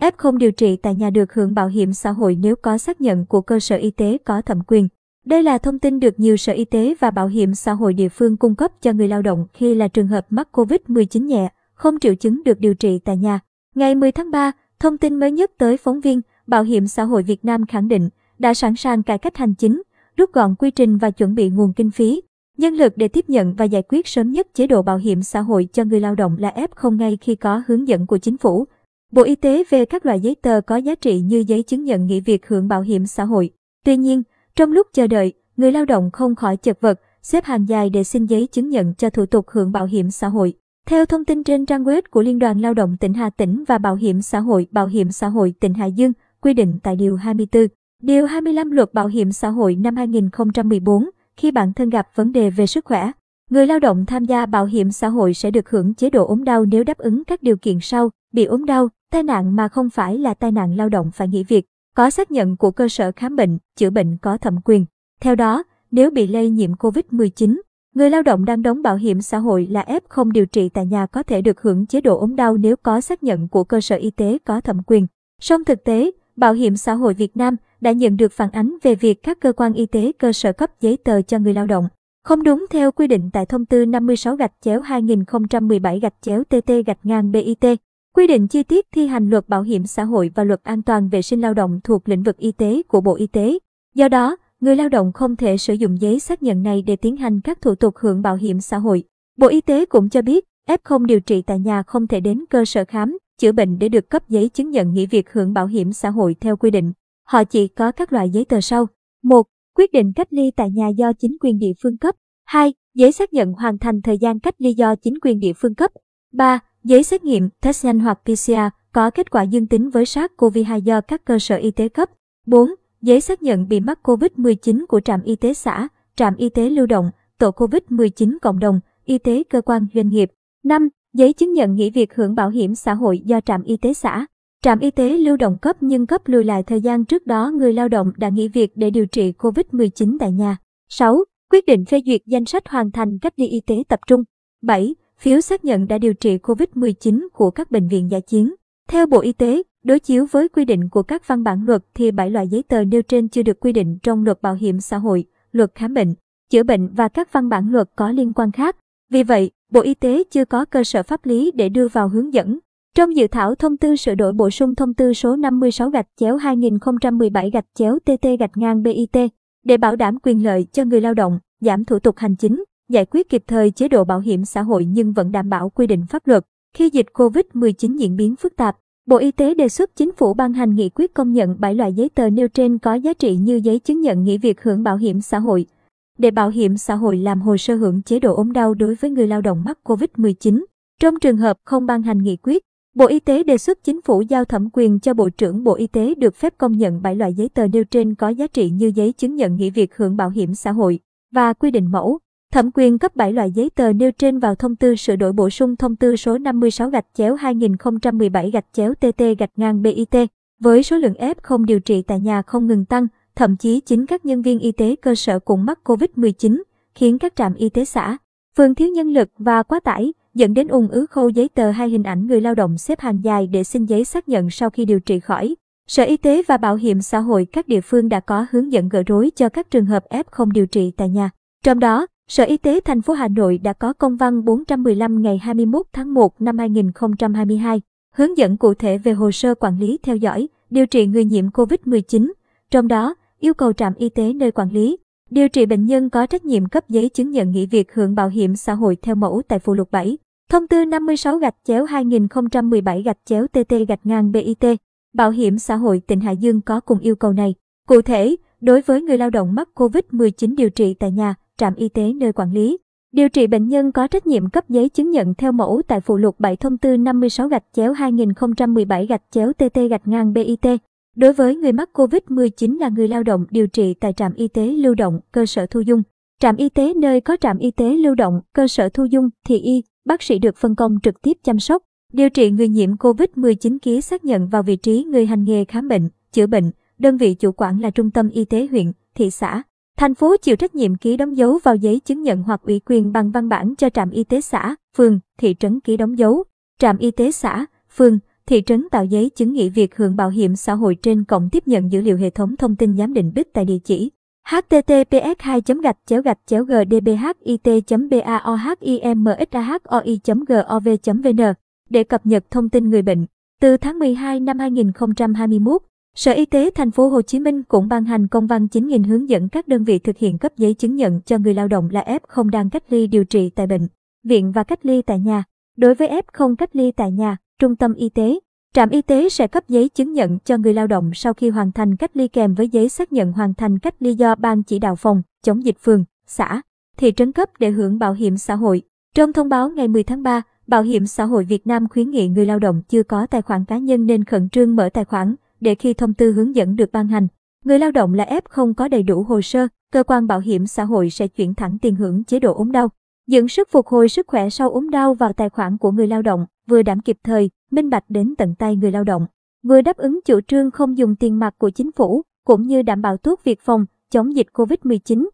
F0 điều trị tại nhà được hưởng bảo hiểm xã hội nếu có xác nhận của cơ sở y tế có thẩm quyền. Đây là thông tin được nhiều sở y tế và bảo hiểm xã hội địa phương cung cấp cho người lao động khi là trường hợp mắc COVID-19 nhẹ, không triệu chứng được điều trị tại nhà. Ngày 10 tháng 3, thông tin mới nhất tới phóng viên, Bảo hiểm xã hội Việt Nam khẳng định đã sẵn sàng cải cách hành chính, rút gọn quy trình và chuẩn bị nguồn kinh phí, nhân lực để tiếp nhận và giải quyết sớm nhất chế độ bảo hiểm xã hội cho người lao động là F0 ngay khi có hướng dẫn của chính phủ. Bộ Y tế về các loại giấy tờ có giá trị như giấy chứng nhận nghỉ việc hưởng bảo hiểm xã hội. Tuy nhiên, trong lúc chờ đợi, người lao động không khỏi chật vật, xếp hàng dài để xin giấy chứng nhận cho thủ tục hưởng bảo hiểm xã hội. Theo thông tin trên trang web của Liên đoàn Lao động tỉnh Hà Tĩnh và Bảo hiểm xã hội Bảo hiểm xã hội tỉnh Hải Dương, quy định tại Điều 24, Điều 25 Luật Bảo hiểm xã hội năm 2014, khi bản thân gặp vấn đề về sức khỏe, người lao động tham gia bảo hiểm xã hội sẽ được hưởng chế độ ốm đau nếu đáp ứng các điều kiện sau, bị ốm đau, tai nạn mà không phải là tai nạn lao động phải nghỉ việc, có xác nhận của cơ sở khám bệnh, chữa bệnh có thẩm quyền. Theo đó, nếu bị lây nhiễm COVID-19, người lao động đang đóng bảo hiểm xã hội là F0 điều trị tại nhà có thể được hưởng chế độ ốm đau nếu có xác nhận của cơ sở y tế có thẩm quyền. Song thực tế, Bảo hiểm xã hội Việt Nam đã nhận được phản ánh về việc các cơ quan y tế cơ sở cấp giấy tờ cho người lao động không đúng theo quy định tại thông tư 56 gạch chéo 2017 gạch chéo TT gạch ngang BIT. Quy định chi tiết thi hành luật bảo hiểm xã hội và luật an toàn vệ sinh lao động thuộc lĩnh vực y tế của Bộ Y tế. Do đó, người lao động không thể sử dụng giấy xác nhận này để tiến hành các thủ tục hưởng bảo hiểm xã hội. Bộ Y tế cũng cho biết, F0 điều trị tại nhà không thể đến cơ sở khám, chữa bệnh để được cấp giấy chứng nhận nghỉ việc hưởng bảo hiểm xã hội theo quy định. Họ chỉ có các loại giấy tờ sau. 1. Quyết định cách ly tại nhà do chính quyền địa phương cấp. 2. Giấy xác nhận hoàn thành thời gian cách ly do chính quyền địa phương cấp. 3. Giấy xét nghiệm, test nhanh hoặc PCR có kết quả dương tính với SARS-CoV-2 do các cơ sở y tế cấp. 4. Giấy xác nhận bị mắc COVID-19 của trạm y tế xã, trạm y tế lưu động, tổ COVID-19 cộng đồng, y tế cơ quan doanh nghiệp. 5. Giấy chứng nhận nghỉ việc hưởng bảo hiểm xã hội do trạm y tế xã. Trạm y tế lưu động cấp nhưng cấp lùi lại thời gian trước đó người lao động đã nghỉ việc để điều trị COVID-19 tại nhà. 6. Quyết định phê duyệt danh sách hoàn thành cách ly y tế tập trung. 7. Phiếu xác nhận đã điều trị COVID-19 của các bệnh viện giả chiến. Theo Bộ Y tế, đối chiếu với quy định của các văn bản luật thì bảy loại giấy tờ nêu trên chưa được quy định trong luật bảo hiểm xã hội, luật khám bệnh, chữa bệnh và các văn bản luật có liên quan khác. Vì vậy, Bộ Y tế chưa có cơ sở pháp lý để đưa vào hướng dẫn. Trong dự thảo thông tư sửa đổi bổ sung thông tư số 56 gạch chéo 2017 gạch chéo TT gạch ngang BIT, để bảo đảm quyền lợi cho người lao động, giảm thủ tục hành chính, giải quyết kịp thời chế độ bảo hiểm xã hội nhưng vẫn đảm bảo quy định pháp luật. Khi dịch COVID-19 diễn biến phức tạp, Bộ Y tế đề xuất chính phủ ban hành nghị quyết công nhận 7 loại giấy tờ nêu trên có giá trị như giấy chứng nhận nghỉ việc hưởng bảo hiểm xã hội, để bảo hiểm xã hội làm hồ sơ hưởng chế độ ốm đau đối với người lao động mắc COVID-19. Trong trường hợp không ban hành nghị quyết, Bộ Y tế đề xuất chính phủ giao thẩm quyền cho Bộ trưởng Bộ Y tế được phép công nhận 7 loại giấy tờ nêu trên có giá trị như giấy chứng nhận nghỉ việc hưởng bảo hiểm xã hội và quy định mẫu. Thẩm quyền cấp 7 loại giấy tờ nêu trên vào thông tư sửa đổi bổ sung thông tư số 56 gạch chéo 2017 gạch chéo TT gạch ngang BIT. Với số lượng F không điều trị tại nhà không ngừng tăng, thậm chí chính các nhân viên y tế cơ sở cũng mắc COVID-19, khiến các trạm y tế xã, phường thiếu nhân lực và quá tải, dẫn đến ung ứ khâu giấy tờ hay hình ảnh người lao động xếp hàng dài để xin giấy xác nhận sau khi điều trị khỏi. Sở Y tế và Bảo hiểm xã hội các địa phương đã có hướng dẫn gỡ rối cho các trường hợp F0 điều trị tại nhà. Trong đó, Sở Y tế thành phố Hà Nội đã có công văn 415 ngày 21 tháng 1 năm 2022, hướng dẫn cụ thể về hồ sơ quản lý theo dõi, điều trị người nhiễm COVID-19. Trong đó, yêu cầu trạm y tế nơi quản lý, điều trị bệnh nhân có trách nhiệm cấp giấy chứng nhận nghỉ việc hưởng bảo hiểm xã hội theo mẫu tại phụ lục 7. Thông tư 56 gạch chéo 2017 gạch chéo TT gạch ngang BIT. Bảo hiểm xã hội tỉnh Hải Dương có cùng yêu cầu này. Cụ thể, đối với người lao động mắc COVID-19 điều trị tại nhà, trạm y tế nơi quản lý, điều trị bệnh nhân có trách nhiệm cấp giấy chứng nhận theo mẫu tại phụ lục 7 thông tư 56 gạch chéo 2017 gạch chéo TT gạch ngang BIT. Đối với người mắc COVID-19 là người lao động điều trị tại trạm y tế lưu động, cơ sở thu dung, trạm y tế nơi có trạm y tế lưu động, cơ sở thu dung, thì y, bác sĩ được phân công trực tiếp chăm sóc, điều trị người nhiễm COVID-19 ký xác nhận vào vị trí người hành nghề khám bệnh, chữa bệnh, đơn vị chủ quản là trung tâm y tế huyện, thị xã. Thành phố chịu trách nhiệm ký đóng dấu vào giấy chứng nhận hoặc ủy quyền bằng văn bản cho trạm y tế xã, phường, thị trấn ký đóng dấu. Trạm y tế xã, phường, thị trấn tạo giấy chứng nghỉ việc hưởng bảo hiểm xã hội trên cổng tiếp nhận dữ liệu hệ thống thông tin giám định bích tại địa chỉ https 2 gạch chéo gạch chéo gdbhit baohimxahoi gov vn để cập nhật thông tin người bệnh từ tháng 12 năm 2021 Sở Y tế thành phố Hồ Chí Minh cũng ban hành công văn 9.000 hướng dẫn các đơn vị thực hiện cấp giấy chứng nhận cho người lao động là F0 đang cách ly điều trị tại bệnh viện và cách ly tại nhà. Đối với F0 cách ly tại nhà, trung tâm y tế, trạm y tế sẽ cấp giấy chứng nhận cho người lao động sau khi hoàn thành cách ly kèm với giấy xác nhận hoàn thành cách ly do ban chỉ đạo phòng chống dịch phường, xã, thị trấn cấp để hưởng bảo hiểm xã hội. Trong thông báo ngày 10 tháng 3, Bảo hiểm xã hội Việt Nam khuyến nghị người lao động chưa có tài khoản cá nhân nên khẩn trương mở tài khoản để khi thông tư hướng dẫn được ban hành. Người lao động là F không có đầy đủ hồ sơ, cơ quan bảo hiểm xã hội sẽ chuyển thẳng tiền hưởng chế độ ốm đau. dưỡng sức phục hồi sức khỏe sau ốm đau vào tài khoản của người lao động, vừa đảm kịp thời, minh bạch đến tận tay người lao động, vừa đáp ứng chủ trương không dùng tiền mặt của chính phủ, cũng như đảm bảo tốt việc phòng, chống dịch COVID-19,